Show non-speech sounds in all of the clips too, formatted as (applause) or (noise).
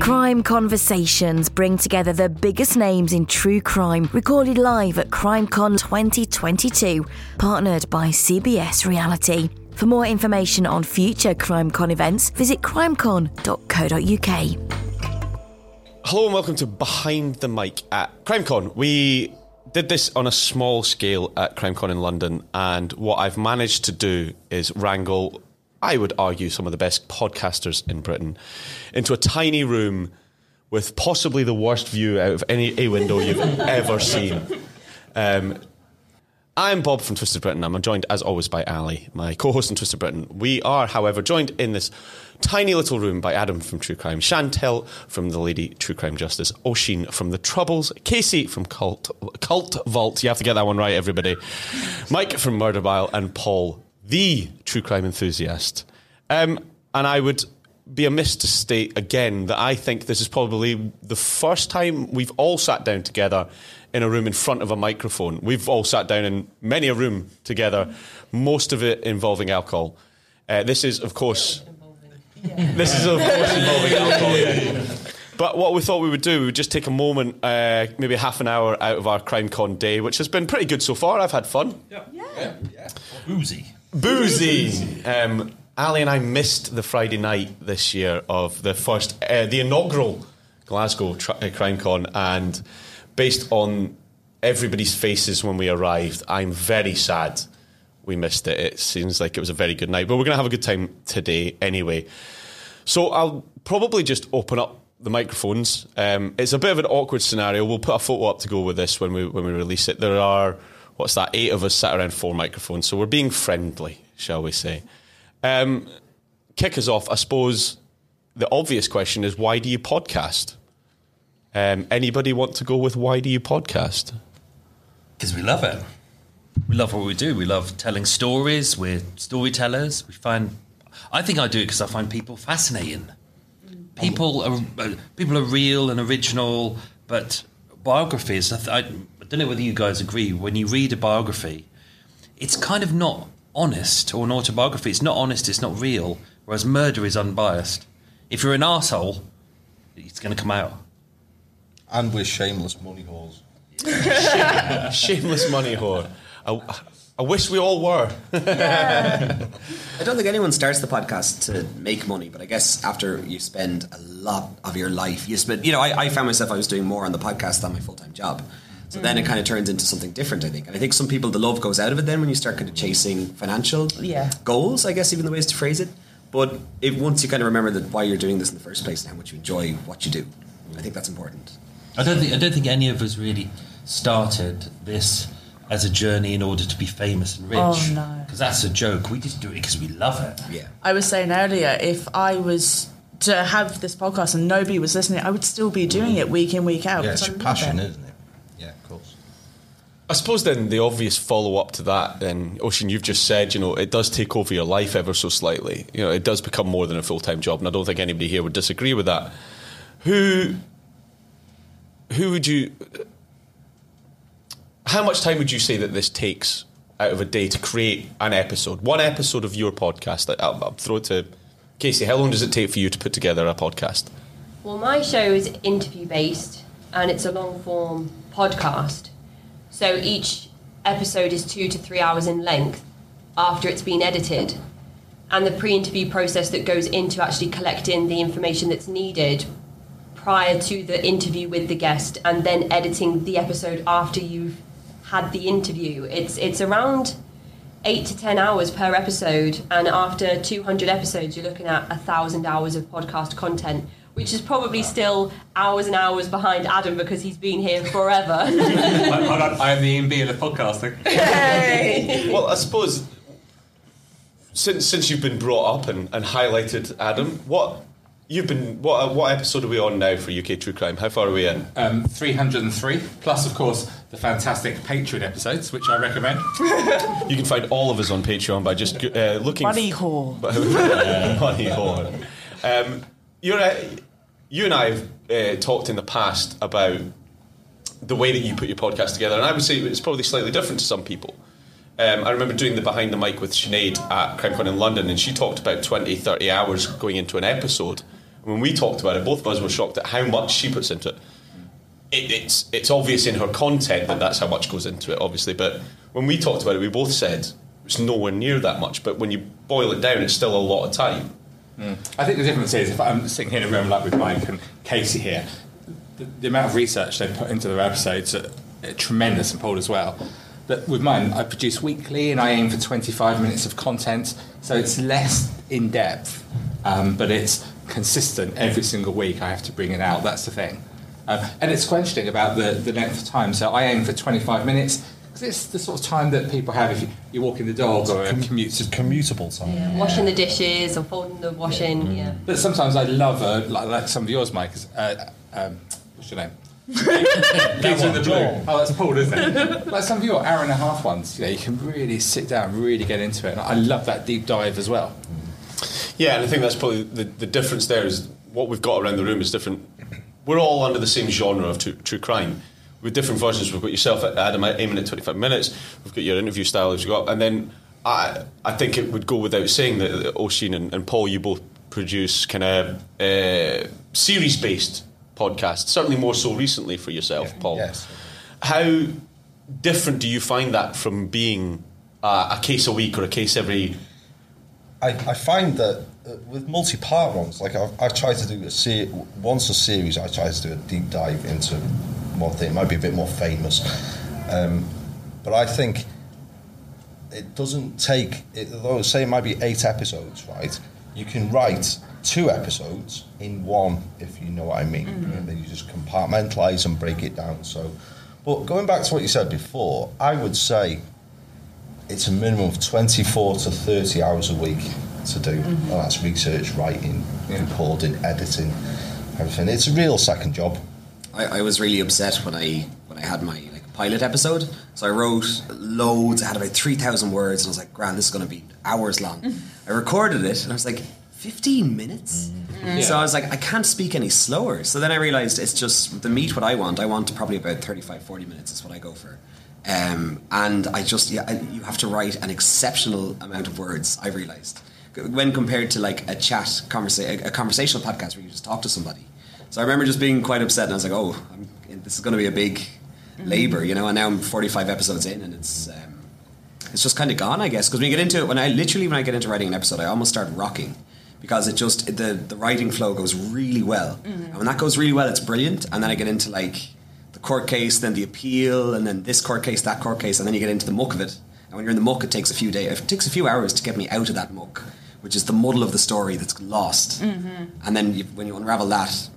Crime Conversations bring together the biggest names in true crime, recorded live at CrimeCon 2022, partnered by CBS Reality. For more information on future CrimeCon events, visit crimecon.co.uk. Hello and welcome to Behind the Mic at CrimeCon. We did this on a small scale at CrimeCon in London, and what I've managed to do is wrangle, I would argue, some of the best podcasters in Britain into a tiny room with possibly the worst view out of any a window you've (laughs) ever seen. Um, I'm Bob from Twisted Britain. I'm joined, as always, by Ali, my co-host in Twisted Britain. We are, however, joined in this tiny little room by Adam from True Crime, Chantel from the Lady True Crime Justice, Oisin from The Troubles, Casey from Cult Cult Vault. You have to get that one right, everybody. Mike from Murder Mile, and Paul, the true crime enthusiast. Um, and I would be amiss to state again that I think this is probably the first time we've all sat down together in a room in front of a microphone. We've all sat down in many a room together, most of it involving alcohol. Uh, this is, of course, this is, of course, involving alcohol. yeah. But what we thought we would do, we would just take a moment, uh, maybe half an hour out of our crime con day, which has been pretty good so far. I've had fun. Yeah. Boozy. Boozy. Um, Ali and I missed the Friday night this year of the first, uh, the inaugural Glasgow tri- uh, Crime Con, and based on everybody's faces when we arrived, I'm very sad we missed it. It seems like it was a very good night, but we're going to have a good time today anyway. So I'll probably just open up the microphones. Um, it's a bit of an awkward scenario. We'll put a photo up to go with this when we when we release it. There are what's that? Eight of us sat around four microphones, so we're being friendly, shall we say? Um, kick us off. I suppose the obvious question is why do you podcast? Um, anybody want to go with why do you podcast? Because we love it. We love what we do. We love telling stories. We're storytellers. We find. I think I do it because I find people fascinating. People are uh, people are real and original, but biographies. I, th- I, I don't know whether you guys agree. When you read a biography, it's kind of not honest, or an autobiography. It's not honest. It's not real. Whereas murder is unbiased. If you're an asshole, it's going to come out. And we're shameless money whores. (laughs) Shameless money whore. I, I wish we all were. (laughs) I don't think anyone starts the podcast to make money, but I guess after you spend a lot of your life, you spend, you know, I, I found myself, I was doing more on the podcast than my full time job. So then it mm. kind of turns into something different, I think. And I think some people, the love goes out of it then when you start kind of chasing financial Yeah. goals, I guess, even the ways to phrase it. But if once you kind of remember that why you're doing this in the first place and how much you enjoy what you do, I think that's important. I don't think I don't think any of us really started this as a journey in order to be famous and rich. Oh, no. Because that's a joke. We just do it because we love it. Yeah. I was saying earlier, if I was to have this podcast and nobody was listening, I would still be doing it week in, week out. Yeah, 'cause it's your love passion, it. isn't it? Yeah, of course. I suppose then the obvious follow up to that, then Oisin, you've just said, you know, it does take over your life ever so slightly. You know, it does become more than a full time job, and I don't think anybody here would disagree with that. Who, who would you? How much time would you say that this takes out of a day to create an episode, one episode of your podcast? I'll, I'll throw it to Casey. How long does it take for you to put together a podcast? Well, my show is interview based and it's a long form podcast. So each episode is two to three hours in length after it's been edited. And the pre interview process that goes into actually collecting the information that's needed prior to the interview with the guest and then editing the episode after you've had the interview. It's, it's around eight to ten hours per episode, and after 200 episodes, you're looking at a thousand hours of podcast content, which is probably still hours and hours behind Adam because he's been here forever. (laughs) Hold on, I am the Ian B of the podcasting. Well, I suppose since since you've been brought up and, and highlighted, Adam, what you've been what what episode are we on now for UK True Crime? How far are we in? Um, 303, plus, of course, the fantastic Patreon episodes, which I recommend. (laughs) You can find all of us on Patreon by just uh, looking. Money whore. (laughs) money whore. Um, you're, uh, you and I have uh, talked in the past about the way that you put your podcast together. And I would say it's probably slightly different to some people. Um, I remember doing the behind the mic with Sinead at CrimeCon in London, and she talked about 20, 30 hours going into an episode. And when we talked about it, both of us were shocked at how much she puts into it. it it's, it's obvious in her content that that's how much goes into it, obviously. But when we talked about it, we both said it's nowhere near that much. But when you boil it down, it's still a lot of time. I think the difference is if I'm sitting here in a room like with Mike and Casey here, the, the amount of research they put into their episodes are tremendous, and Paul as well. But with mine, I produce weekly and I aim for 25 minutes of content, so it's less in depth, um, but it's consistent every single week. I have to bring it out. That's the thing. Um, and it's quite interesting about the, the length of time. So I aim for 25 minutes because it's the sort of time that people have if you, you're walking the dog or a commute. It's commutable time. Yeah, washing the dishes or folding the washing. Yeah. But sometimes I love, uh, like, like some of yours, Mike. Uh, um, what's your name? Gigs in the blue. Oh, that's Paul, isn't it? (laughs) like some of your hour and a half ones, you know, you can really sit down, and really get into it. And I love that deep dive as well. Yeah, and I think that's probably the, the difference there is what we've got around the room is different. We're all under the same genre of true, true crime. With different versions, we've got yourself, Adam, aiming at 25 minutes. We've got your interview style as you got, and then I, I think it would go without saying that, that Oisin and, and Paul, you both produce kind of uh, series-based podcasts. Certainly more so recently for yourself, Paul. Yes. How different do you find that from being uh, a case a week or a case every? I, I find that uh, with multi-part ones, like I've, I've tried to do a se- once a series, I try to do a deep dive into one thing. It might be a bit more famous, um, but I think it doesn't take. It, although say it might be eight episodes, right? You can write two episodes in one, if you know what I mean. Mm-hmm. And then you just compartmentalize and break it down. So, but going back to what you said before, I would say it's a minimum of 24 to 30 hours a week to do. Mm-hmm. And that's research, writing, recording, editing, everything. It's a real second job. I, I was really upset when I when I had my like pilot episode. So I wrote loads. I had about three thousand words, and I was like, "Grand, this is going to be hours long." Mm-hmm. I recorded it, and I was like, 15 minutes." So I was like, "I can't speak any slower." So then I realized it's just the meat. What I want, I want probably about 35, 40 minutes is what I go for. Um, and I just yeah, I, you have to write an exceptional amount of words. I realized when compared to like a chat conversa- a conversational podcast where you just talk to somebody. So I remember just being quite upset, and I was like, "Oh, I'm, this is going to be a big labor," you know. And now I'm 45 episodes in, and it's um, it's just kind of gone, I guess. Because when you get into it, when I literally when I get into writing an episode, I almost start rocking because it just the the writing flow goes really well, mm-hmm. and when that goes really well, it's brilliant. And then I get into like the court case, then the appeal, and then this court case, that court case, and then you get into the muck of it. And when you're in the muck, it takes a few days, it takes a few hours to get me out of that muck, which is the muddle of the story that's lost. Mm-hmm. And then you, when you unravel that,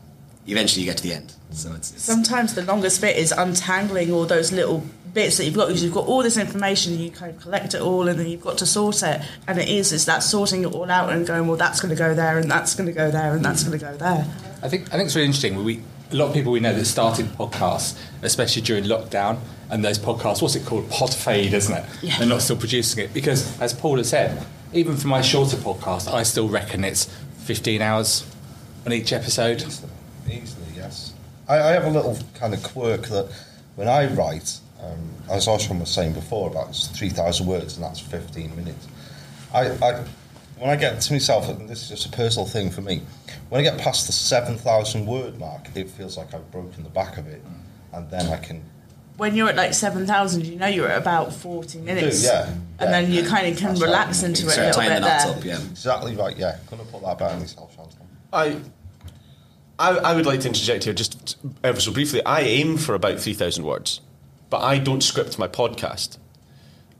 eventually you get to the end. So it's, it's Sometimes the longest bit is untangling all those little bits that you've got because you've got all this information and you kind of collect it all and then you've got to sort it and it is it's that sorting it all out and going well that's going to go there and that's going to go there and that's going to go there I think I think it's really interesting. We a lot of people we know that started podcasts, especially during lockdown, and those podcasts. What's it called? Pod fade, isn't it? Yeah. They're not still producing it because, as Paul has said, even for my shorter podcast, I still reckon it's 15 hours on each episode. Easily, yes. I, I have a little kind of quirk that when I write, um, as Osman was saying before, about 3,000 words, and that's 15 minutes. I, I, when I get to myself, and this is just a personal thing for me, when I get past the 7,000 word mark, it feels like I've broken the back of it, and then I can. when you're at like 7,000 you know you're at about 40 minutes yeah, and yeah. then you kind of can That's relax right. into you it a start little tying bit knots there up, yeah. Exactly right, yeah. Couldn't put that about myself, Chantal. I, I, I would like to interject here just ever so briefly. I aim for about 3,000 words, but I don't script my podcast.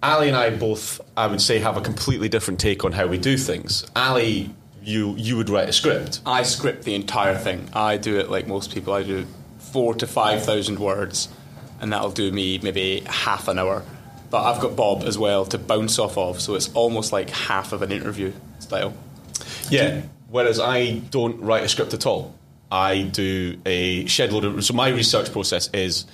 Ali and I both, I would say, have a completely different take on how we do things. Ali, you, you would write a script. I script the entire thing. I do it like most people. I do four to five thousand words, and that'll do me maybe half an hour. But I've got Bob as well to bounce off of, so it's almost like half of an interview style. Yeah. Whereas I don't write a script at all. I do a shed load of. So my research process is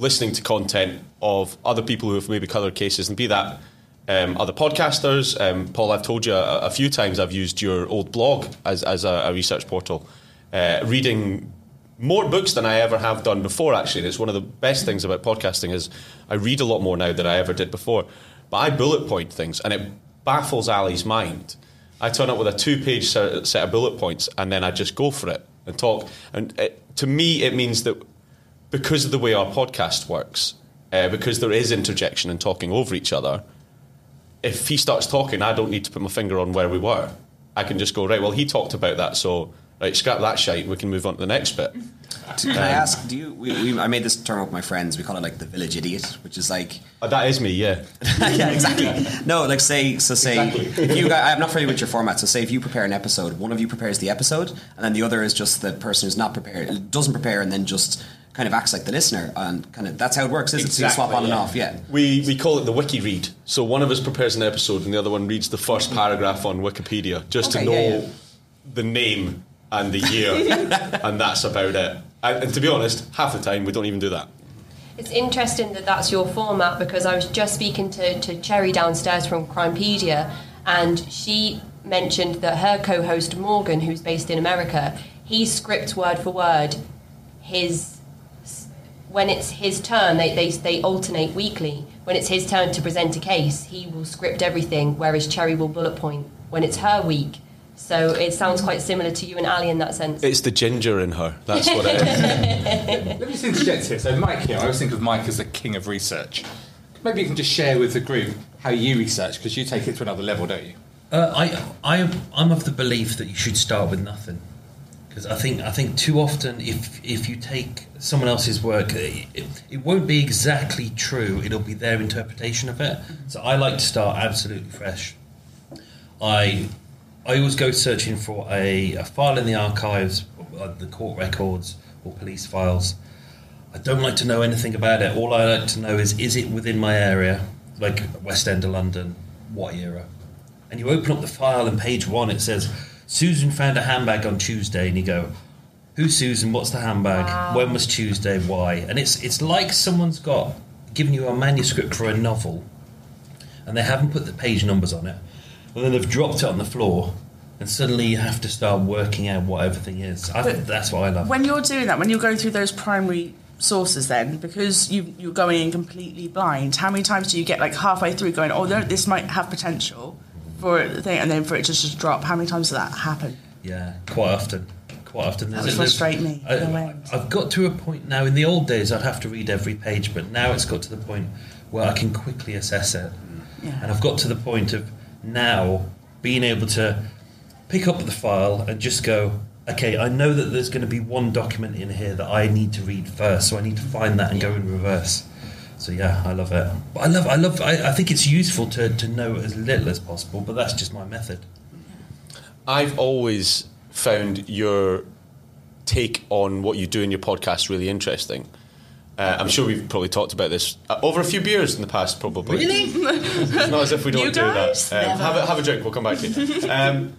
listening to content of other people who have maybe coloured cases, and be that um, other podcasters. Um, Paul, I've told you a, a few times I've used your old blog as, as a, a research portal. Uh, reading more books than I ever have done before. Actually, and it's one of the best things about podcasting is I read a lot more now than I ever did before. But I bullet point things, and it baffles Ali's mind. I turn up with a two-page set of bullet points, and then I just go for it and talk. And it, to me, it means that because of the way our podcast works, uh, because there is interjection and talking over each other, if he starts talking, I don't need to put my finger on where we were. I can just go right. Well, he talked about that, so right, scrap that shite. We can move on to the next bit. Can I ask? Do you? We, we, I made this term with my friends. We call it like the village idiot, which is like Uh, that is me, yeah. (laughs) yeah, exactly. No, like say so. Say Exactly. if you. guys- I'm not familiar with your format. So say if you prepare an episode, one of you prepares the episode, and then the other is just the person who's not prepared, doesn't prepare, and then just kind of acts like the listener, and kind of that's how it works. Is it? So you swap on and off. Yeah. We, we call it the wiki read. So one of us prepares an episode and the other one reads the first paragraph on Wikipedia just Okay, to know yeah, yeah. the name and the year, (laughs) and that's about it. And, and to be honest, half the time we don't even do that. It's interesting that that's your format because I was just speaking to, to Cherry downstairs from Crimepedia, and she mentioned that her co host Morgan, who's based in America, he scripts word for word his. When it's his turn, they, they, they alternate weekly. When it's his turn to present a case, he will script everything, whereas Cherry will bullet point when it's her week. So it sounds quite similar to you and Ali in that sense. It's the ginger in her. That's what it is. (laughs) Let me just interject here. So, Mike here, I always think of Mike as the king of research. Maybe you can just share with the group how you research, because you take it to another level, don't you? Uh, I, I, I'm of the belief that you should start with nothing, because I think I think too often if if you take someone else's work, it, it won't be exactly true. It'll be their interpretation of it. So I like to start absolutely fresh. I I always go searching for a, a file in the archives, uh, the court records or police files. I don't like to know anything about it. All I like to know is is it within my area, like West End of London, what era? And you open up the file and page one, it says Susan found a handbag on Tuesday, and you go, "Who's Susan? What's the handbag? When was Tuesday? Why?" And it's it's like someone's got given you a manuscript for a novel, and they haven't put the page numbers on it, and then they've dropped it on the floor, and suddenly you have to start working out what everything is. I, that's what I love. When you're doing that, when you're going through those primary sources, then because you you're going in completely blind, how many times do you get like halfway through going, "Oh, no, this might have potential for the thing," and then for it to just drop? How many times does that happen? Yeah, quite often. Quite often. That would frustrate me, I, I've got to a point now. In the old days, I'd have to read every page, but now it's got to the point where I can quickly assess it. Mm. Yeah. And I've got to the point of now being able to pick up the file and just go, okay, I know that there's going to be one document in here that I need to read first, so I need to find that and go in reverse. So yeah, I love it. But I love, I love, I, I think it's useful to, to know as little as possible, but that's just my method. I've always found your take on what you do in your podcast really interesting. Uh, I'm sure we've probably talked about this uh, over a few beers in the past, probably. Really? (laughs) it's not as if we don't You do guys? that. Um, have, a, have a drink. We'll come back to you. Um,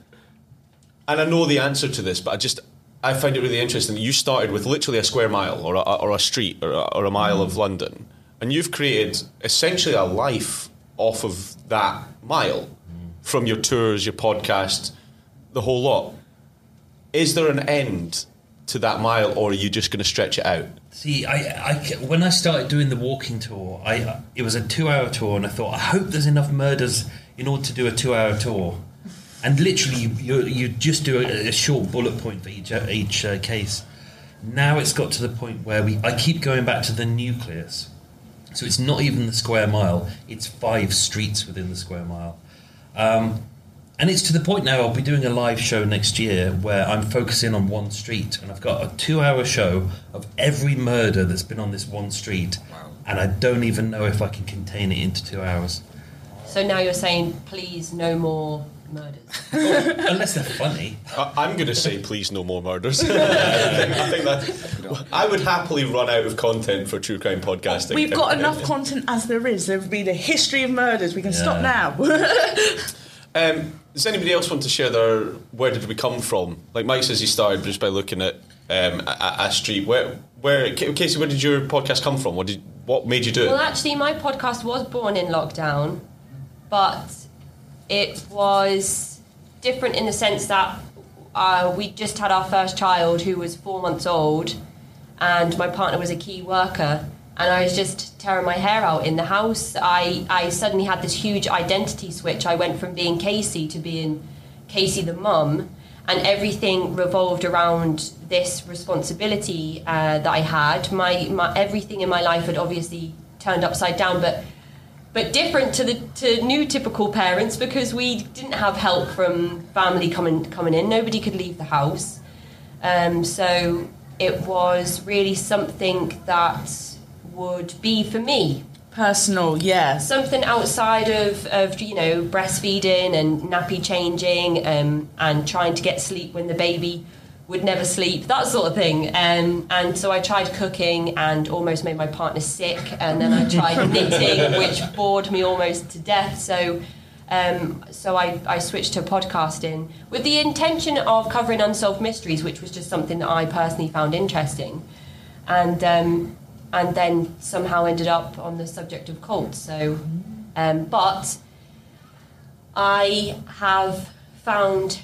and I know the answer to this, but I just I find it really interesting. that You started with literally a square mile or a, or a street or a, or a mile of London, and you've created essentially a life off of that mile from your tours, your podcast, the whole lot. Is there an end to that mile, or are you just going to stretch it out? See, I, I, when I started doing the walking tour, I it was a two-hour tour, and I thought, I hope there's enough murders in order to do a two-hour tour. And literally, you you, just do a, a short bullet point for each each uh, case. Now it's got to the point where we I keep going back to the nucleus. So it's not even the square mile; it's five streets within the square mile. Um, and it's to the point now I'll be doing a live show next year where I'm focusing on one street and I've got a two hour show of every murder that's been on this one street. And I don't even know if I can contain it into two hours. So now you're saying, please, no more murders. (laughs) Unless they're funny. I, I'm going to say, please, no more murders. I, (laughs) think, I think that I would happily run out of content for true crime podcasting. We've got enough (laughs) content as there is. There's been a history of murders. We can stop now. Um, does anybody else want to share their where did we come from? Like Mike says, he started just by looking at um, a, a street. Where, where, Casey, where did your podcast come from? What did, what made you do it? Well, actually, my podcast was born in lockdown, but it was different in the sense that uh, we just had our first child who was four months old, and my partner was a key worker. And I was just tearing my hair out in the house. I, I suddenly had this huge identity switch. I went from being Casey to being Casey the mum, and everything revolved around this responsibility uh, that I had. My, my everything in my life had obviously turned upside down, but but different to the to new typical parents because we didn't have help from family coming coming in. Nobody could leave the house, um, so it was really something that would be for me Personal, yeah. something outside of, of you know breastfeeding and nappy changing um, and trying to get sleep when the baby would never sleep that sort of thing. Um, and so I tried cooking and almost made my partner sick and then I tried (laughs) knitting which bored me almost to death. So um, so I, I switched to podcasting with the intention of covering unsolved mysteries which was just something that I personally found interesting. And um, and then somehow ended up on the subject of cults. So, um, but I have found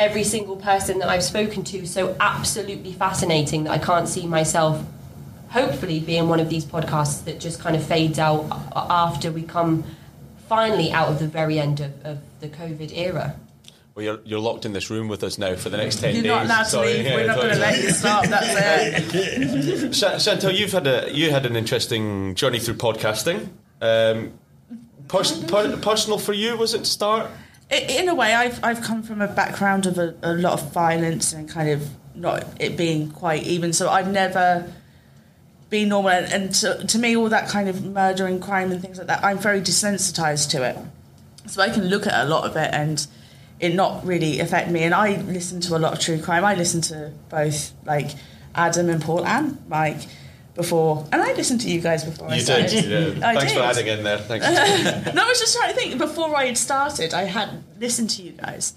every single person that I've spoken to so absolutely fascinating that I can't see myself. Hopefully, being one of these podcasts that just kind of fades out after we come finally out of the very end of, of the COVID era. Well, you're, you're locked in this room with us now for the next 10 You're days. not allowed to Sorry, leave. We're not going to let you stop. That's (laughs) it. Sha- Chantal, you've had a you had an interesting journey through podcasting. Um, pers- per- personal for you was it to start? In a way, I've I've come from a background of a, a lot of violence and kind of not it being quite even. So I've never been normal, and, and to, to me, all that kind of murder and crime and things like that, I'm very desensitized to it. So I can look at a lot of it and it not really affect me. And I listen to a lot of true crime. I listen to both like Adam and Paul and Mike before, and I listened to you guys before I started. did. Yeah. I Thanks for adding in there. Thanks. (laughs) no, I was just trying to think. Before I had started, I had listened to you guys,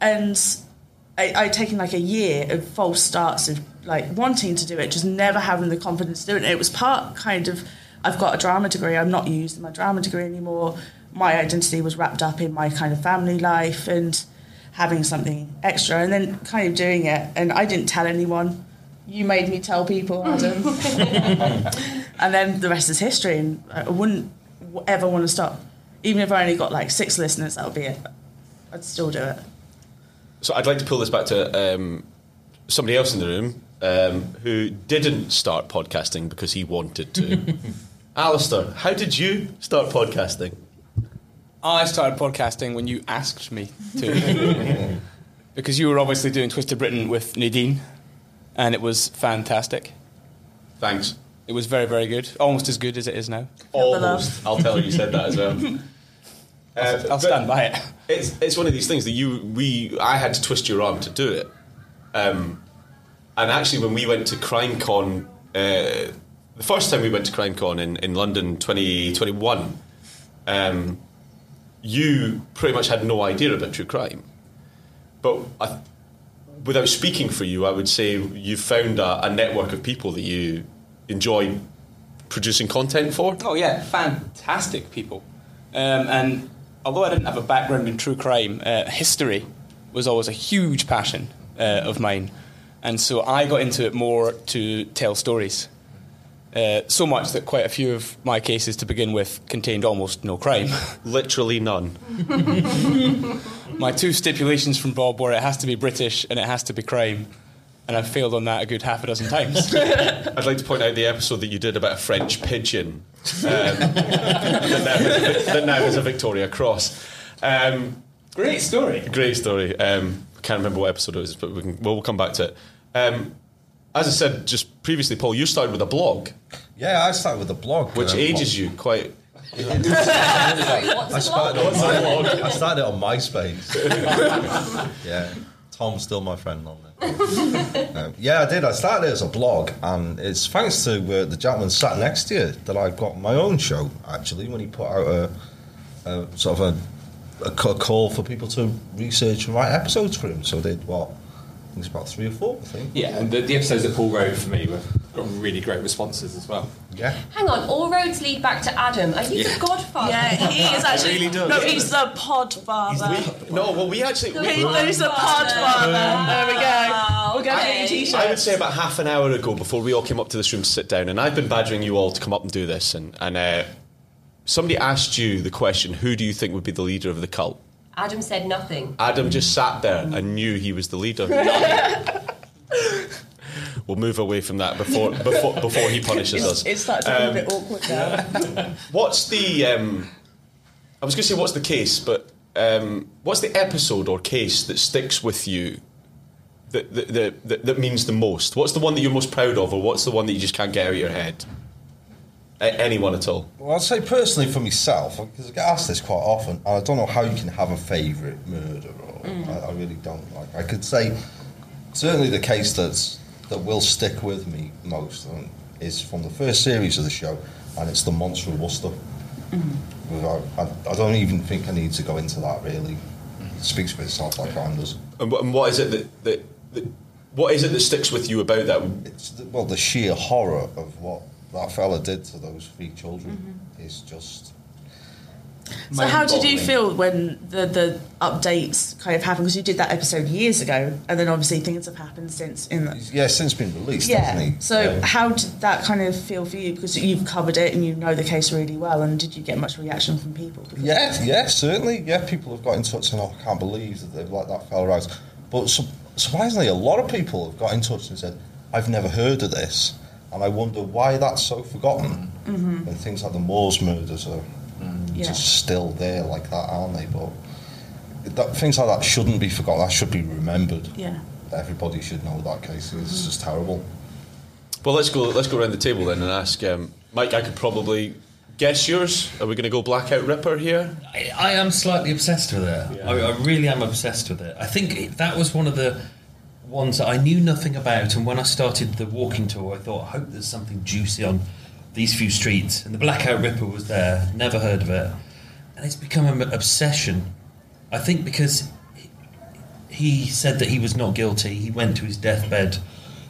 and I, I'd taken like a year of false starts of like wanting to do it, just never having the confidence to do it. And it was part kind of I've got a drama degree. I'm not using my drama degree anymore. My identity was wrapped up in my kind of family life and having something extra, and then kind of doing it. And I didn't tell anyone. You made me tell people, Adam. (laughs) and then the rest is history. And I wouldn't ever want to stop. Even if I only got like six listeners, that would be it. I'd still do it. So I'd like to pull this back to um, somebody else in the room um, who didn't start podcasting because he wanted to. (laughs) Alistair, how did you start podcasting? I started podcasting when you asked me to. (laughs) because you were obviously doing Twisted Britain with Nadine, and it was fantastic. Thanks. It was very, very good. Almost as good as it is now. Almost. I'll tell her you said that as well. (laughs) Uh, I'll stand by it. It's it's one of these things that you we I had to twist your arm to do it. Um, and actually, when we went to CrimeCon, uh, the first time we went to CrimeCon in, in London 2021, um, you pretty much had no idea about true crime. But I, without speaking for you, I would say you've found a, a network of people that you enjoy producing content for. Oh yeah, fantastic people. Um, and although I didn't have a background in true crime, uh, history was always a huge passion uh, of mine, and so I got into it more to tell stories. Uh, so much that quite a few of my cases to begin with contained almost no crime. Literally none. (laughs) my two stipulations from Bob were it has to be British and it has to be crime, and I've failed on that a good half a dozen times. (laughs) I'd like to point out the episode that you did about a French pigeon um, (laughs) that, now, that now has a Victoria Cross. Um, Great story. great story. Um, can't remember what episode it was, but we can, we'll, we'll come back to it. Um, as I said just previously, Paul, you started with a blog, Yeah, I started with a blog. which uh, ages you quite. (laughs) I started, on my, I started it on MySpace. yeah, Tom's still my friend on there. (laughs) Um, yeah, I did. I started it as a blog, and it's thanks to uh, the gentleman sat next to you that I got my own show. Actually, when he put out a, a sort of a, a call for people to research and write episodes for him, so they did what? I think it's about three or four. I think. Yeah, and the, the episodes that Paul wrote for me were got really great responses as well. Yeah. Hang on, all roads lead back to Adam. Are you the godfather? Yeah, he is actually. really does. No, he's the pod father. No, well, we actually. The we- He- He's the pod father. There we go. We're going get you Okay. t-shirts. I would say about half an hour ago, before we all came up to this room to sit down, and I've been badgering you all to come up and do this, and, and uh, somebody asked you the question, who do you think would be the leader of the cult? Adam said nothing. Adam just sat there and knew he was the leader. (laughs) we'll move away from that before before, before he punishes It's, us. it starts to get a bit awkward now. (laughs) What's the? Um, I was going to say what's the case, but um, what's the episode or case that sticks with you? That, that, that, that, that means the most. What's the one that you're most proud of, or what's the one that you just can't get out of your head? A- anyone at all? Well, I'd say personally for myself, because I get asked this quite often, and I don't know how you can have a favourite murder. Or, I, I really don't. Like, I could say certainly the case that's that will stick with me most um, is from the first series of the show, and it's the monster of Worcester. Mm-hmm. Without, I, I don't even think I need to go into that. Really, mm-hmm. it speaks for itself like Ryan does. And, what- and what is it that, that, that what is it that sticks with you about that? It's the, well the sheer horror of what that fella did to those three children mm-hmm. is just. So how did you feel when the, the updates kind of happened? Because you did that episode years ago, and then obviously things have happened since. In the, Yeah, since been released, yeah. So Yeah. how did that kind of feel for you? Because you've covered it and you know the case really well. And did you get much reaction from people? Yeah, yeah, certainly. Yeah, people have got in touch and oh, I can't believe that they've let that fella out. But su- surprisingly, a lot of people have got in touch and said, I've never heard of this. And I wonder why that's so forgotten. Mhm. When things like the Moors murders are Yeah. just still there like that, aren't they? But that, things like that shouldn't be forgotten. That should be remembered. Yeah. Everybody should know that case. It's just terrible. Well, let's go. Let's go around the table then and ask um, Mike. I could probably guess yours. Are we going to go Blackout Ripper here? I, I am slightly obsessed with it. I, I really am obsessed with it. I think that was one of the ones that I knew nothing about, and when I started the walking tour, I thought, I hope there's something juicy on these few streets. And the Blackout Ripper was there. Never heard of it, and it's become an obsession. I think because he, he said that he was not guilty. He went to his deathbed,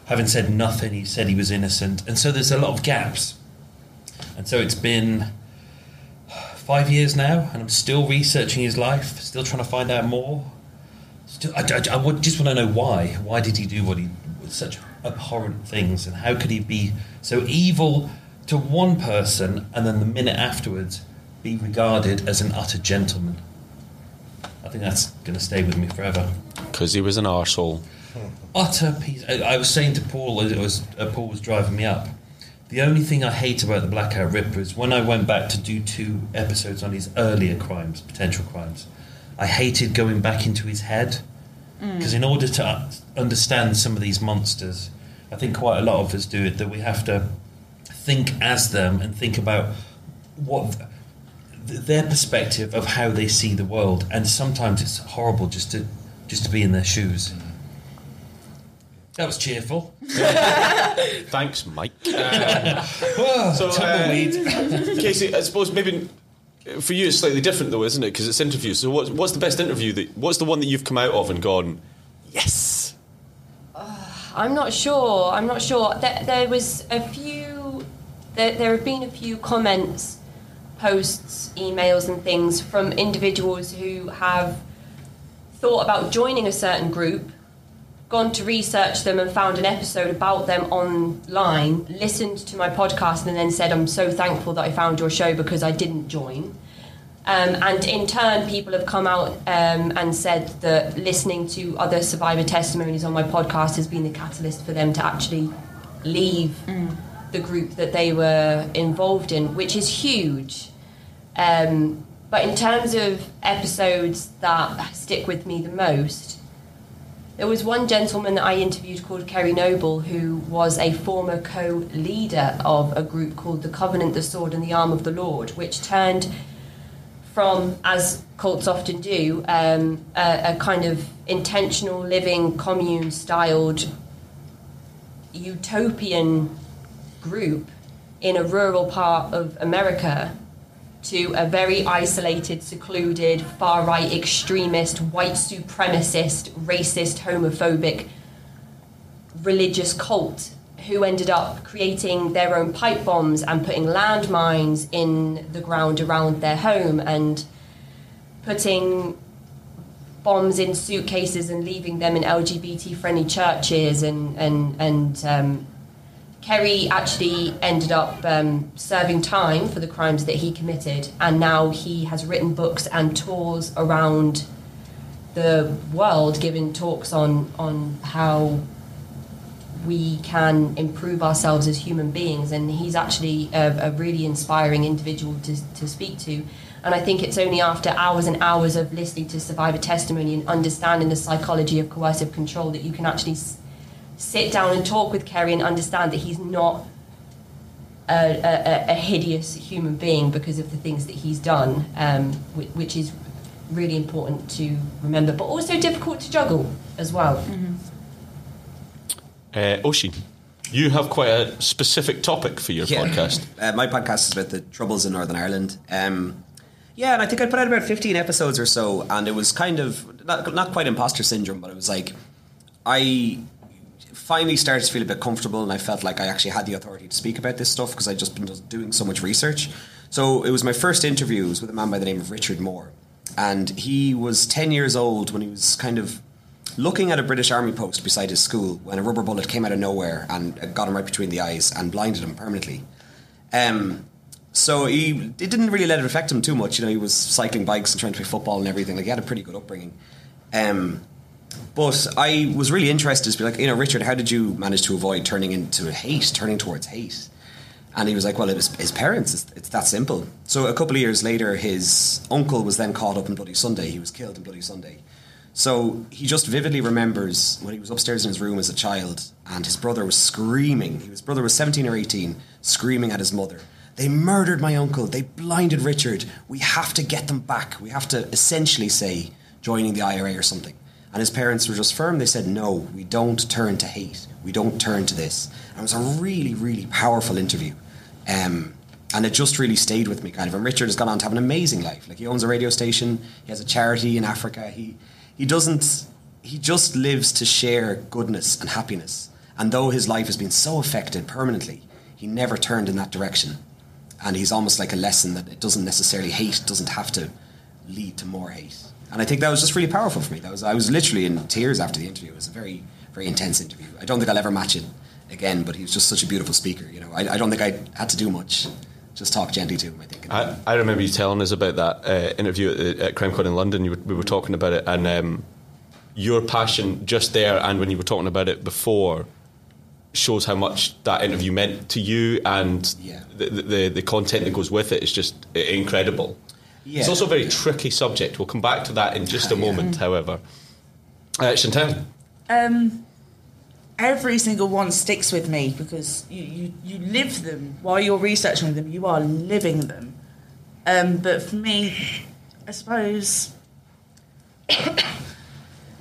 having said nothing. He said he was innocent, and so there's a lot of gaps. And so it's been five years now, and I'm still researching his life, still trying to find out more. Still, I, I- I just want to know why. Why did he do what he such abhorrent things, and how could he be so evil to one person, and then the minute afterwards be regarded as an utter gentleman? I think that's going to stay with me forever. Because he was an arsehole. Utter piece. I, I was saying to Paul as it was uh, Paul was driving me up. The only thing I hate about the Blackout Ripper is when I went back to do two episodes on his earlier crimes, potential crimes. I hated going back into his head because in order to understand some of these monsters, I think quite a lot of us do it that we have to think as them and think about what th- their perspective of how they see the world, and sometimes it's horrible just to just to be in their shoes. That was cheerful. (laughs) Thanks, Mike. (laughs) Whoa, So, uh. Casey, I suppose maybe for you it's slightly different though, isn't it? Because it's interviews. So what's, what's the best interview that? What's the one that you've come out of and gone? Yes. I'm not sure. I'm not sure. There, there was a few. There, there have been a few comments, posts, emails, and things from individuals who have thought about joining a certain group, gone to research them, and found an episode about them online, listened to my podcast, and then said, "I'm so thankful that I found your show because I didn't join." Um, and in turn, people have come out um, and said that listening to other survivor testimonies on my podcast has been the catalyst for them to actually leave the group that they were involved in, which is huge. Um, but in terms of episodes that stick with me the most, there was one gentleman that I interviewed called Kerry Noble, who was a former co leader of a group called the Covenant, the Sword, and the Arm of the Lord, which turned from, as cults often do, um, a, a kind of intentional living commune styled utopian group in a rural part of America to a very isolated, secluded, far right extremist, white supremacist, racist, homophobic religious cult who ended up creating their own pipe bombs and putting landmines in the ground around their home and putting bombs in suitcases and leaving them in LGBT friendly churches and and and um, Kerry actually ended up um, serving time for the crimes that he committed, and now he has written books and tours around the world, giving talks on on how we can improve ourselves as human beings. And he's actually a, a really inspiring individual to, to speak to. And I think it's only after hours and hours of listening to survivor testimony and understanding the psychology of coercive control that you can actually sit down and talk with Kerry and understand that he's not a, a, a hideous human being because of the things that he's done, um, which, which is really important to remember, but also difficult to juggle as well. Uh, Oisin, you have quite a specific topic for your Yeah. podcast. (laughs) Uh, my podcast is about the troubles in Northern Ireland. Um, yeah, and I think I put out about 15 episodes or so, and it was kind of not, not quite imposter syndrome, but it was like I finally started to feel a bit comfortable, and I felt like I actually had the authority to speak about this stuff because I'd just been doing so much research. So it was my first interview. Was with a man by the name of Richard Moore, and he was 10 years old when he was kind of looking at a British Army post beside his school when a rubber bullet came out of nowhere and got him right between the eyes and blinded him permanently. Um, so he it didn't really let it affect him too much. You know, he was cycling bikes and trying to play football and everything. Like he had a pretty good upbringing. Um, but I was really interested to be like, you know, Richard, how did you manage to avoid turning into hate, turning towards hate? And he was like, well, it was his parents. It's, it's that simple. So a couple of years later, his uncle was then caught up in Bloody Sunday. He was killed in Bloody Sunday. So he just vividly remembers when he was upstairs in his room as a child and his brother was screaming. His brother was 17 or 18, screaming at his mother. They murdered my uncle. They blinded Richard. We have to get them back. We have to essentially say joining the IRA or something. And his parents were just firm. They said, no, we don't turn to hate. We don't turn to this. And it was a really, really powerful interview. Um, and it just really stayed with me, kind of. And Richard has gone on to have an amazing life. Like he owns a radio station. He has a charity in Africa. He he doesn't. He just lives to share goodness and happiness. And though his life has been so affected permanently, he never turned in that direction. And he's almost like a lesson that it doesn't necessarily hate doesn't have to lead to more hate. And I think that was just really powerful for me. That was I was literally in tears after the interview. It was a very very intense interview. I don't think I'll ever match it again. But he was just such a beautiful speaker. You know, I, I don't think I had to do much. Just talk gently to him. I think. I, I remember you telling us about that uh, interview at, the- at CrimeCon in London. You were, we were talking about it, and um, your passion just there, and when you were talking about it before, shows how much that interview meant to you, and Yeah. the, the the content that goes with it is just incredible. Yeah. It's also a very tricky subject. We'll come back to that in just a Yeah. moment. However, uh, Chantel, Um, every single one sticks with me because you, you, you live them while you're researching them. You are living them. Um, but for me, I suppose (coughs)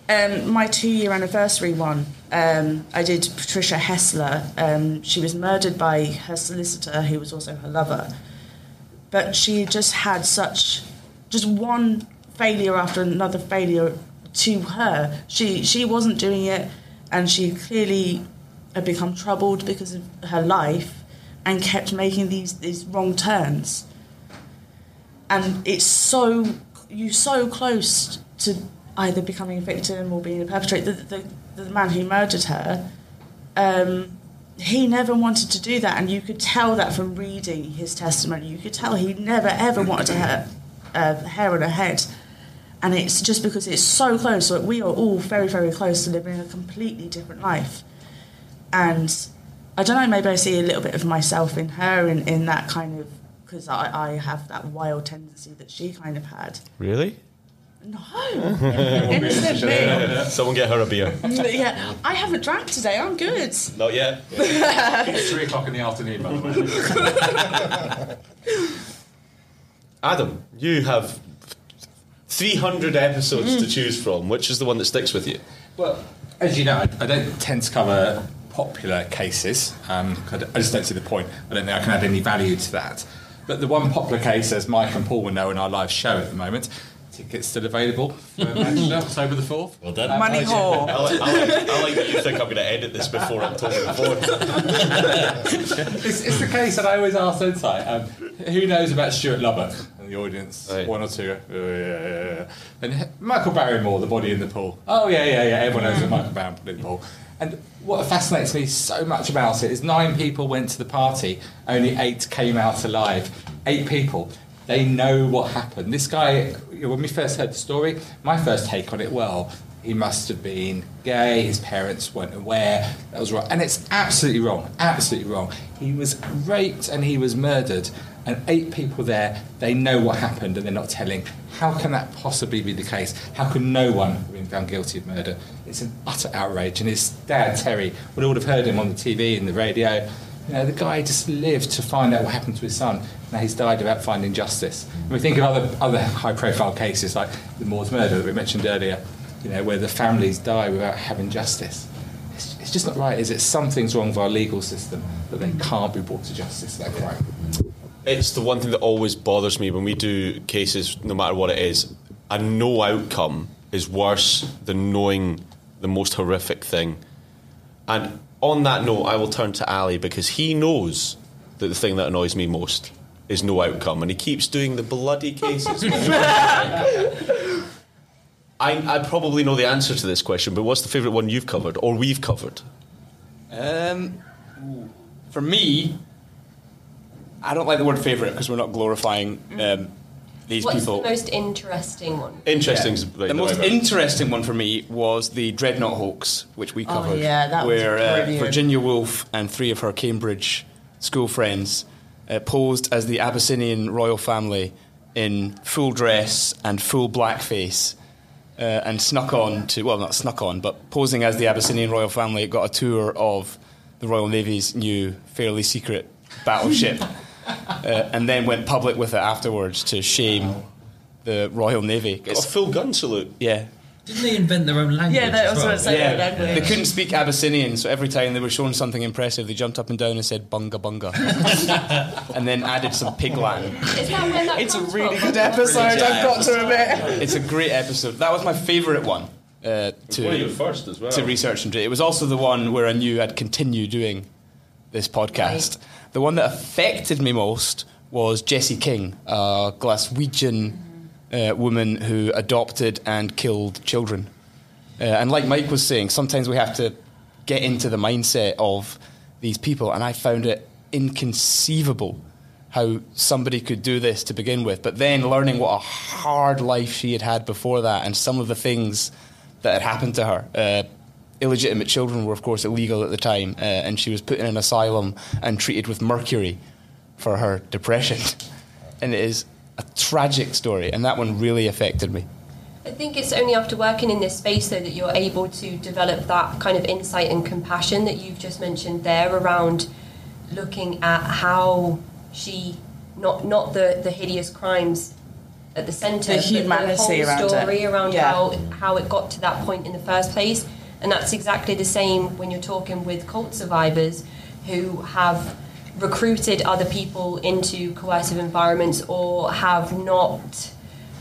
um, my two year anniversary one, um, I did Patricia Hessler. Um, she was murdered by her solicitor, who was also her lover. But she just had such, just one failure after another failure to her. She she wasn't doing it, and she clearly had become troubled because of her life, and kept making these these wrong turns. And it's so you're so close to either becoming a victim or being a perpetrator. The, the, the man who murdered her, um, he never wanted to do that, and you could tell that from reading his testimony. You could tell he never ever wanted to hurt a hair on her head, and it's just because it's so close. So we are all very very close to living a completely different life, and I don't know. Maybe I see a little bit of myself in her in, in that kind of because I, I have that wild tendency that she kind of had. really? No, innocent me. (laughs) Someone get her a beer. Yeah, I haven't drank today. I'm good. Not yet. (laughs) It's three o'clock in the afternoon, by the way. (laughs) Adam, you have 300 episodes to choose from. Which is the one that sticks with you? Well, as you know, I, I don't tend to cover popular cases. Um, 'cause I just don't see the point. I don't think I can add any value to that. But the one popular case, as Mike and Paul will know in our live show at the moment, Tickets still available for Manchester, October the 4th. Well done. Money whore. I like, I, like, I like that you think I'm going to edit this before October the 4th. It's, it's the case that I always ask inside. Um, who knows about Stuart Lubbock in the audience? Right. One or two. Oh, yeah, yeah, yeah. And Michael Barrymore, the body in the pool. Oh yeah, yeah, yeah. Everyone knows that Michael Barrymore in the pool. And what fascinates me so much about it is nine people went to the party, only eight came out alive. Eight people. They know what happened. This guy, when we first heard the story, my first take on it, well, he must have been gay, his parents weren't aware, that was wrong. And it's absolutely wrong, absolutely wrong. He was raped and he was murdered, and eight people there, they know what happened and they're not telling. How can that possibly be the case? How can no one have been found guilty of murder? It's an utter outrage. And his dad, Terry, would all have heard him on the TV and the radio. You know, the guy just lived to find out what happened to his son. Now he's died without finding justice. And we think of other, other high-profile cases like the Moors murder that we mentioned earlier, you know, where the families die without having justice. It's, it's just not right, is it? Something's wrong with our legal system that they can't be brought to justice that crime. It's the one thing that always bothers me when we do cases, no matter what it is. A no outcome is worse than knowing the most horrific thing. And on that note, I will turn to Ali because he knows that the thing that annoys me most is no outcome, and he keeps doing the bloody cases. (laughs) I, I probably know the answer to this question, but what's the favourite one you've covered or we've covered? Um, for me, I don't like the word favourite because we're not glorifying um, these What's people. the most interesting one? Interesting. Yeah. the most interesting one for me was the Dreadnought hoax, which we Oh, covered, yeah, that was where uh. Virginia Woolf and three of her Cambridge school friends uh, posed as the Abyssinian royal family in full dress and full blackface. Uh, and snuck on to, well, not snuck on, but posing as the Abyssinian royal family, got a tour of the Royal Navy's new, fairly secret battleship, (laughs) uh, and then went public with it afterwards to shame the Royal Navy. A full gun salute. Yeah. Didn't they invent their own language? Yeah, that was well? what I said. Yeah, language. they couldn't speak Abyssinian, so every time they were shown something impressive, they jumped up and down and said "bunga bunga," (laughs) and then added some pig Latin. Is that where that It's a really from? good episode. I've got to admit, it's a great episode. That was my favourite one uh, to one of your first as well. to research into. It was also the one where I knew I'd continue doing this podcast. The one that affected me most was Jessie King, a Glaswegian uh, woman who adopted and killed children. Uh, and like Mike was saying, sometimes we have to get into the mindset of these people, and I found it inconceivable how somebody could do this to begin with. But then learning what a hard life she had had before that, and some of the things that had happened to her. Uh, illegitimate children were, of course, illegal at the time, uh, and she was put in an asylum and treated with mercury for her depression. (laughs) and it is a tragic story, and that one really affected me. I think it's only after working in this space though that you're able to develop that kind of insight and compassion that you've just mentioned there around looking at how she not not the, the hideous crimes at the centre, The but humanity the whole around it. story around Yeah. how how it got to that point in the first place. And that's exactly the same when you're talking with cult survivors who have recruited other people into coercive environments or have not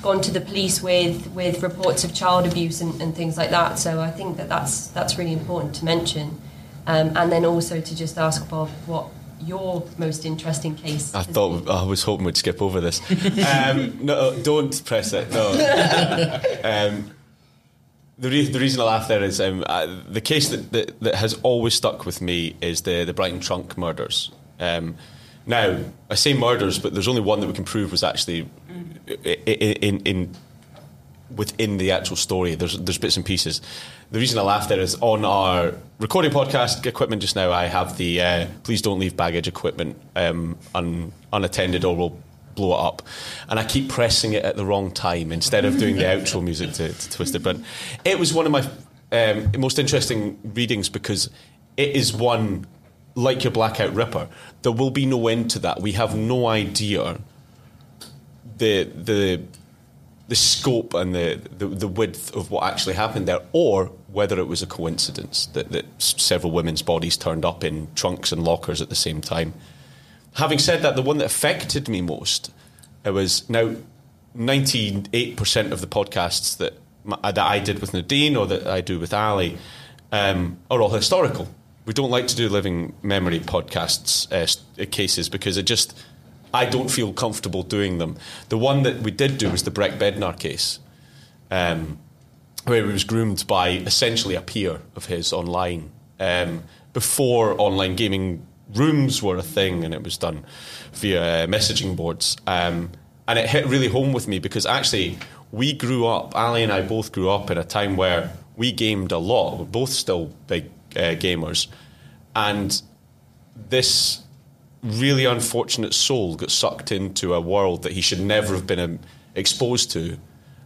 gone to the police with with reports of child abuse and, and things like that. So I think that that's that's really important to mention, um, and then also to just ask Bob what your most interesting case. I has thought I was hoping we'd skip over this. (laughs) um, no, don't press it. No. (laughs) um, the, re- the reason I laugh there is um, uh, the case that, that, that has always stuck with me is the the Brighton Trunk murders. Um, now I say murders, but there's only one that we can prove was actually i- i- in, in within the actual story. There's there's bits and pieces. The reason I laugh there is on our recording podcast equipment just now. I have the uh, please don't leave baggage equipment um, un, unattended or we'll blow it up, and I keep pressing it at the wrong time instead of doing the (laughs) outro music to, to twist it. But it was one of my um, most interesting readings because it is one like your Blackout Ripper. There will be no end to that. We have no idea the the the scope and the, the, the width of what actually happened there, or whether it was a coincidence that, that several women's bodies turned up in trunks and lockers at the same time. Having said that, the one that affected me most, it was now ninety-eight percent of the podcasts that m- that I did with Nadine or that I do with Ali um, are all historical. We don't like to do living memory podcasts uh, cases because it just I don't feel comfortable doing them. The one that we did do was the Breck Bednar case. Um, where he was groomed by essentially a peer of his online um, before online gaming rooms were a thing and it was done via messaging boards. Um, and it hit really home with me because actually we grew up, Ali and I both grew up in a time where we gamed a lot. We're both still big uh, gamers. And this really unfortunate soul got sucked into a world that he should never have been um, exposed to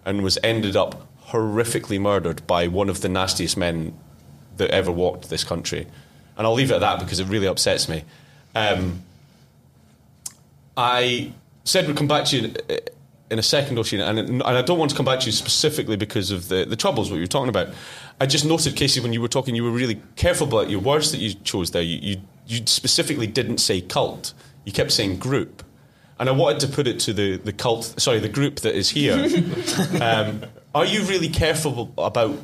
and was ended up horrifically murdered by one of the nastiest men that ever walked this country. And I'll leave it at that because it really upsets me. Um, I said we'd come back to you in- in a second, Oisin, and, and I don't want to come back to you specifically because of the, the troubles what you were talking about. I just noted, Casey, when you were talking, you were really careful about your words that you chose there. You, you, you specifically didn't say cult. You kept saying group. And I wanted to put it to the, the cult, sorry, the group that is here. (laughs) um, are you really careful about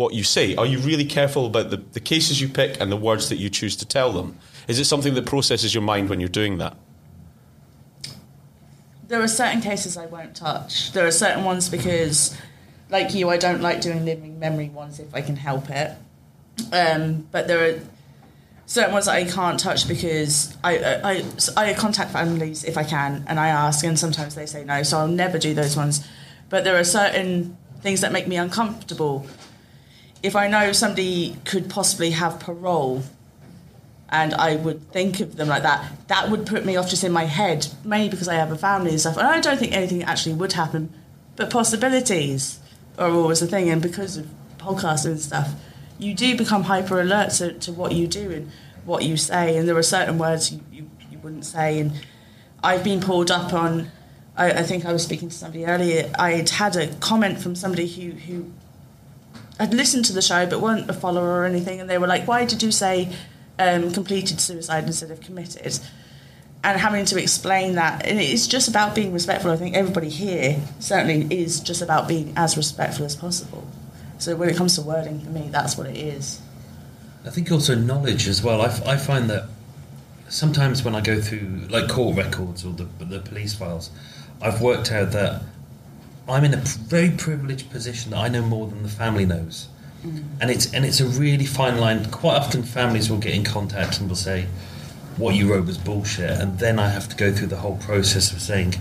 what you say? Are you really careful about the, the cases you pick and the words that you choose to tell them? Is it something that processes your mind when you're doing that? There are certain cases I won't touch. There are certain ones because, like you, I don't like doing living memory ones if I can help it. Um, but there are certain ones that I can't touch because I, I, I, I contact families if I can and I ask, and sometimes they say no, so I'll never do those ones. But there are certain things that make me uncomfortable. If I know somebody could possibly have parole and I would think of them like that, that would put me off just in my head, mainly because I have a family and stuff. And I don't think anything actually would happen, but possibilities are always a thing. And because of podcasts and stuff, you do become hyper alert to, to what you do and what you say. And there are certain words you, you, you wouldn't say. And I've been pulled up on, I, I think I was speaking to somebody earlier, I'd had a comment from somebody who, who had listened to the show but weren't a follower or anything. And they were like, why did you say um, completed suicide instead of committed? And having to explain that, and it's just about being respectful. I think everybody here certainly is just about being as respectful as possible. So when it comes to wording, for me, that's what it is. I think also knowledge as well. I, f- I find that sometimes when I go through like court records or the, the police files, I've worked out that I'm in a very privileged position that I know more than the family knows, mm. and it's and it's a really fine line. Quite often, families will get in contact and will say, "What you wrote was bullshit," and then I have to go through the whole process of saying,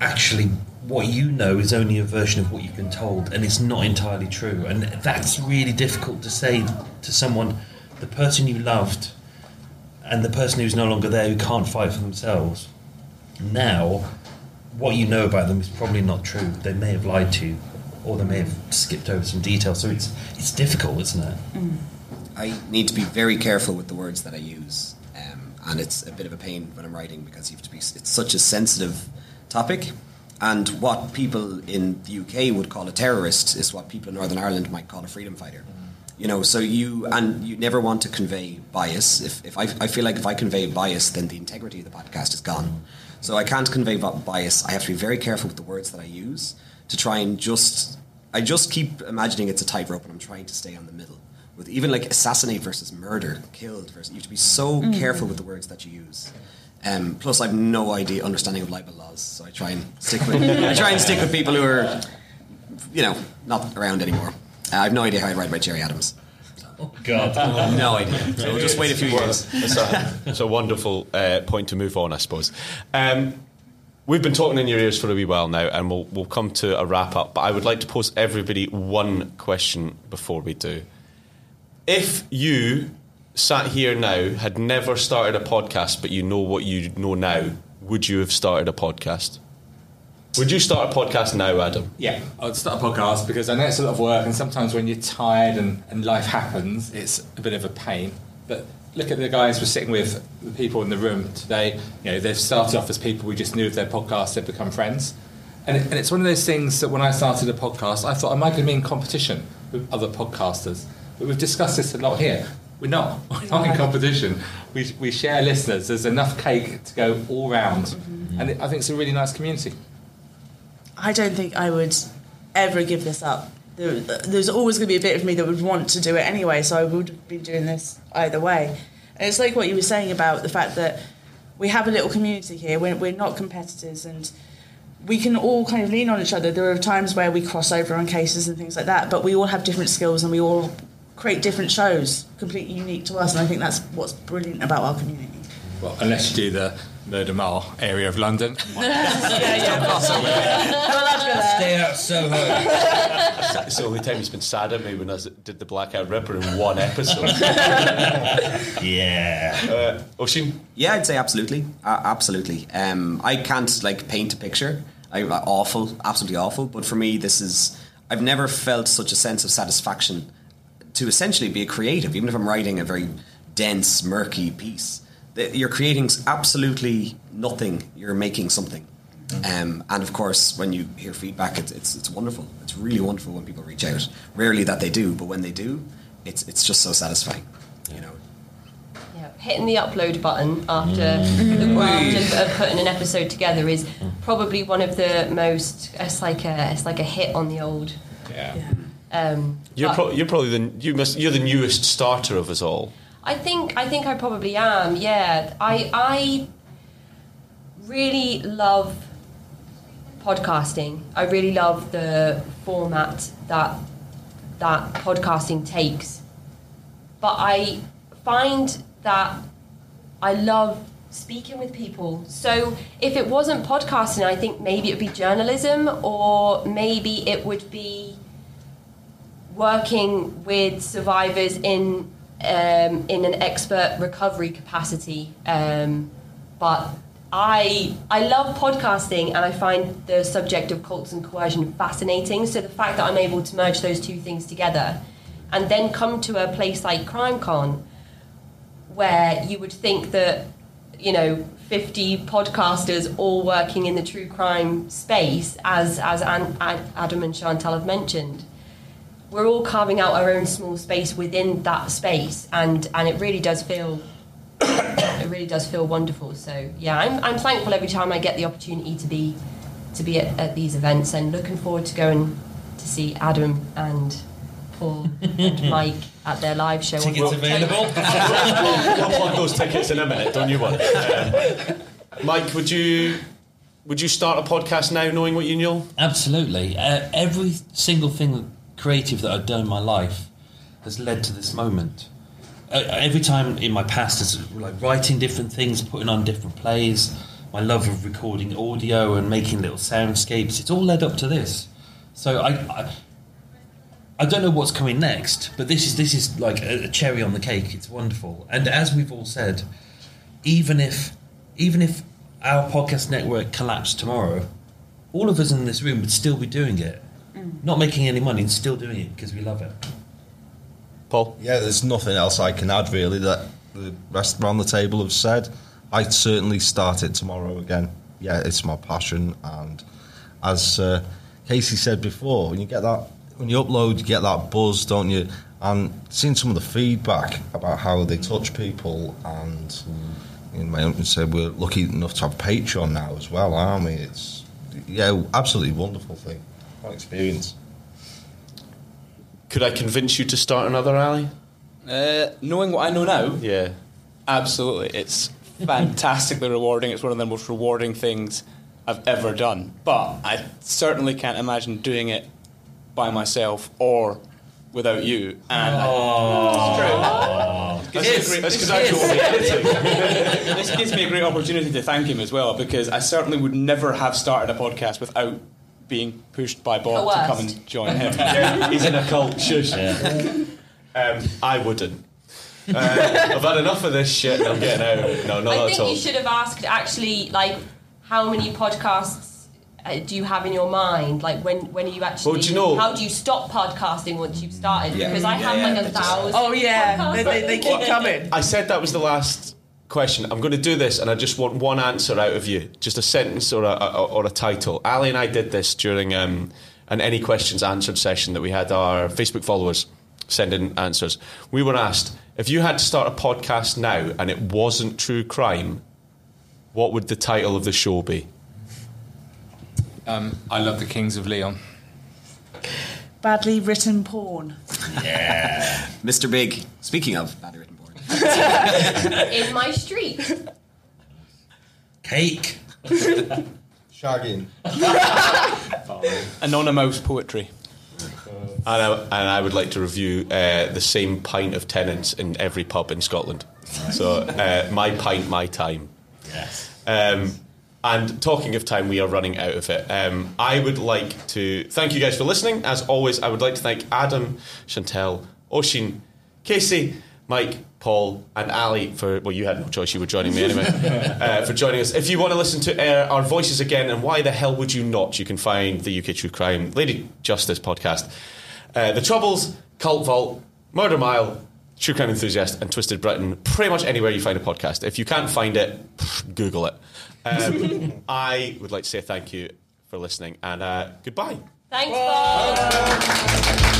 "Actually, what you know is only a version of what you've been told, and it's not entirely true." And that's really difficult to say to someone, the person you loved, and the person who's no longer there who can't fight for themselves. Now, what you know about them is probably not true. They may have lied to you, or they may have skipped over some details. So it's it's difficult, isn't it? I need to be very careful with the words that I use, um, and it's a bit of a pain when I'm writing because you have to be. It's such a sensitive topic, and what people in the UK would call a terrorist is what people in Northern Ireland might call a freedom fighter. You know, so you and you never want to convey bias. If, if I, I feel like if I convey bias, then the integrity of the podcast is gone. So I can't convey bi- bias. I have to be very careful with the words that I use to try and just. I just keep imagining it's a tightrope, and I'm trying to stay on the middle with even like assassinate versus murder, killed versus. You have to be so Mm. careful with the words that you use. Um, plus, I have no idea understanding of libel laws, so I try and stick with. (laughs) I try and stick with people who are, you know, not around anymore. Uh, I have no idea how I'd write about Gerry Adams. God. (laughs) no idea. (laughs) So we'll just wait a few years. It's a, it's a wonderful uh, point to move on, I suppose. Um, we've been talking in your ears for a wee while now, and we'll, we'll come to a wrap up. But I would like to pose everybody one question before we do. If you sat here now, had never started a podcast, but you know what you know now, would you have started a podcast? Would you start a podcast now, Adam? Yeah, I'd start a podcast because I know it's a lot of work, and sometimes when you're tired and, and life happens, it's a bit of a pain. But look at the guys we're sitting with, the people in the room today. You know, they've started off as people we just knew of their podcast, they've become friends. And, it, and it's one of those things that when I started a podcast, I thought, am I going to be in competition with other podcasters? But we've discussed this a lot here. We're not. (laughs) We're not in competition. We, we share listeners. There's enough cake to go all round. Mm-hmm. And it, I think it's a really nice community. I don't think I would ever give this up. There, there's always going to be a bit of me that would want to do it anyway, so I would been doing this either way. And it's like what you were saying about the fact that we have a little community here. We're, we're not competitors, and we can all kind of lean on each other. There are times where we cross over on cases and things like that, but we all have different skills and we all create different shows, completely unique to us. And I think that's what's brilliant about our community. Well, unless you do the Murder Mile area of London. (laughs) yeah, yeah. Stay out Soho. It's the only time he's been sad at me when I did the Blackout Ripper in one episode. (laughs) yeah. Uh, Oisin? Yeah, I'd say absolutely, uh, absolutely. Um, I can't like paint a picture. I, awful, absolutely awful. But for me, this is. I've never felt such a sense of satisfaction to essentially be a creative, even if I'm writing a very dense, murky piece. That you're creating absolutely nothing. You're making something. Um, and of course, when you hear feedback, it's, it's it's wonderful. It's really wonderful when people reach out. Rarely that they do, but when they do, it's it's just so satisfying. You know. Yeah, hitting the upload button after the graft of, of putting an episode together is probably one of the most. It's like a it's like a hit on the old. Yeah. Um, You're, but pro- you're probably the you must you're the newest starter of us all. I think I think I probably am. Yeah, I I really love podcasting. I really love the format that that podcasting takes. But I find that I love speaking with people. So if it wasn't podcasting, I think maybe it would be journalism or maybe it would be working with survivors in um, in an expert recovery capacity. Um, but I I love podcasting and I find the subject of cults and coercion fascinating. So the fact that I'm able to merge those two things together and then come to a place like CrimeCon where you would think that you know 50 podcasters all working in the true crime space as as Adam and Chantal have mentioned we're all carving out our own small space within that space and and it really does feel (coughs) it really does feel wonderful so yeah I'm, I'm thankful every time I get the opportunity to be to be at, at these events and looking forward to going to see Adam and Paul and (laughs) Mike at their live show Tickets October- available. we'll plug those tickets in a minute, don't you want? Um, Mike, would you would you start a podcast now, knowing what you know? Absolutely. Uh, every single thing creative that I've done in my life has led to this moment. Every time in my past is like writing different things, putting on different plays. My love of recording audio and making little soundscapes. It's all led up to this. So I, I, I don't know what's coming next, but this is this is like a cherry on the cake. It's wonderful. And as we've all said, even if even if our podcast network collapsed tomorrow, all of us in this room would still be doing it, not making any money, and still doing it because we love it. Paul? Yeah, there's nothing else I can add really that the rest around the table have said. I'd certainly start it tomorrow again. Yeah, it's my passion, and as uh, Casey said before, when you get that, when you upload, you get that buzz, don't you? And seeing some of the feedback about how they touch people, and you know, my uncle said we're lucky enough to have Patreon now as well, aren't we? It's yeah, absolutely wonderful thing, what experience. Could I convince you to start another Ali? Uh, knowing what I know now, Yeah. absolutely, it's fantastically (laughs) rewarding. It's one of the most rewarding things I've ever done. But I certainly can't imagine doing it by myself or without you. And I, That's because I do all the editing. this gives me a great opportunity to thank him as well because I certainly would never have started a podcast without being pushed by Bob to come and join (laughs) him. Yeah, he's in a cult. Shush. Um, I wouldn't. Uh, I've had enough of this shit. I'm getting out. No, not I at think all. you should have asked actually like how many podcasts uh, do you have in your mind? Like when when are you actually? Well, do you know- How do you stop podcasting once you've started? Yeah. Because I Yeah, have like a but just- thousand. Oh yeah, podcasts. they, they, they keep coming. I said that was the last question. I'm going to do this, and I just want one answer out of you, just a sentence or a, a- or a title. Ali and I did this during um, an any questions answered session that we had our Facebook followers send in answers. We were asked if you had to start a podcast now and it wasn't true crime, what would the title of the show be? Um, I love the Kings of Leon. Badly written porn. Yeah, (laughs) Mr. Big. Speaking of badly written porn. (laughs) In my street. Cake. Shagging. (laughs) Anonymous poetry. And I, and I would like to review uh, the same pint of Tennent's in every pub in Scotland. So, uh, my pint, my time. Yes. Um, and talking of time, we are running out of it. Um, I would like to thank you guys for listening. As always, I would like to thank Adam, Chantel, Oisin, Casey, Mike, Paul, and Ali for. Well, you had no choice; you were joining me anyway. (laughs) uh, for joining us. If you want to listen to uh, our voices again, and why the hell would you not? You can find the UK True Crime Lady Justice podcast, uh, the Troubles, Cult Vault, Murder Mile. True Crime Enthusiast and Twisted Britain, pretty much anywhere you find a podcast. If you can't find it, Google it. Um, (laughs) I would like to say thank you for listening and uh, goodbye. Thanks, Bob.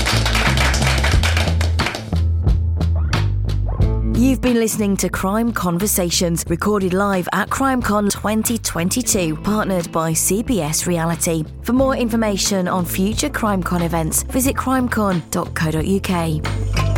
You've been listening to Crime Conversations, recorded live at CrimeCon 2022, partnered by CBS Reality. For more information on future CrimeCon events, visit crimecon.co.uk.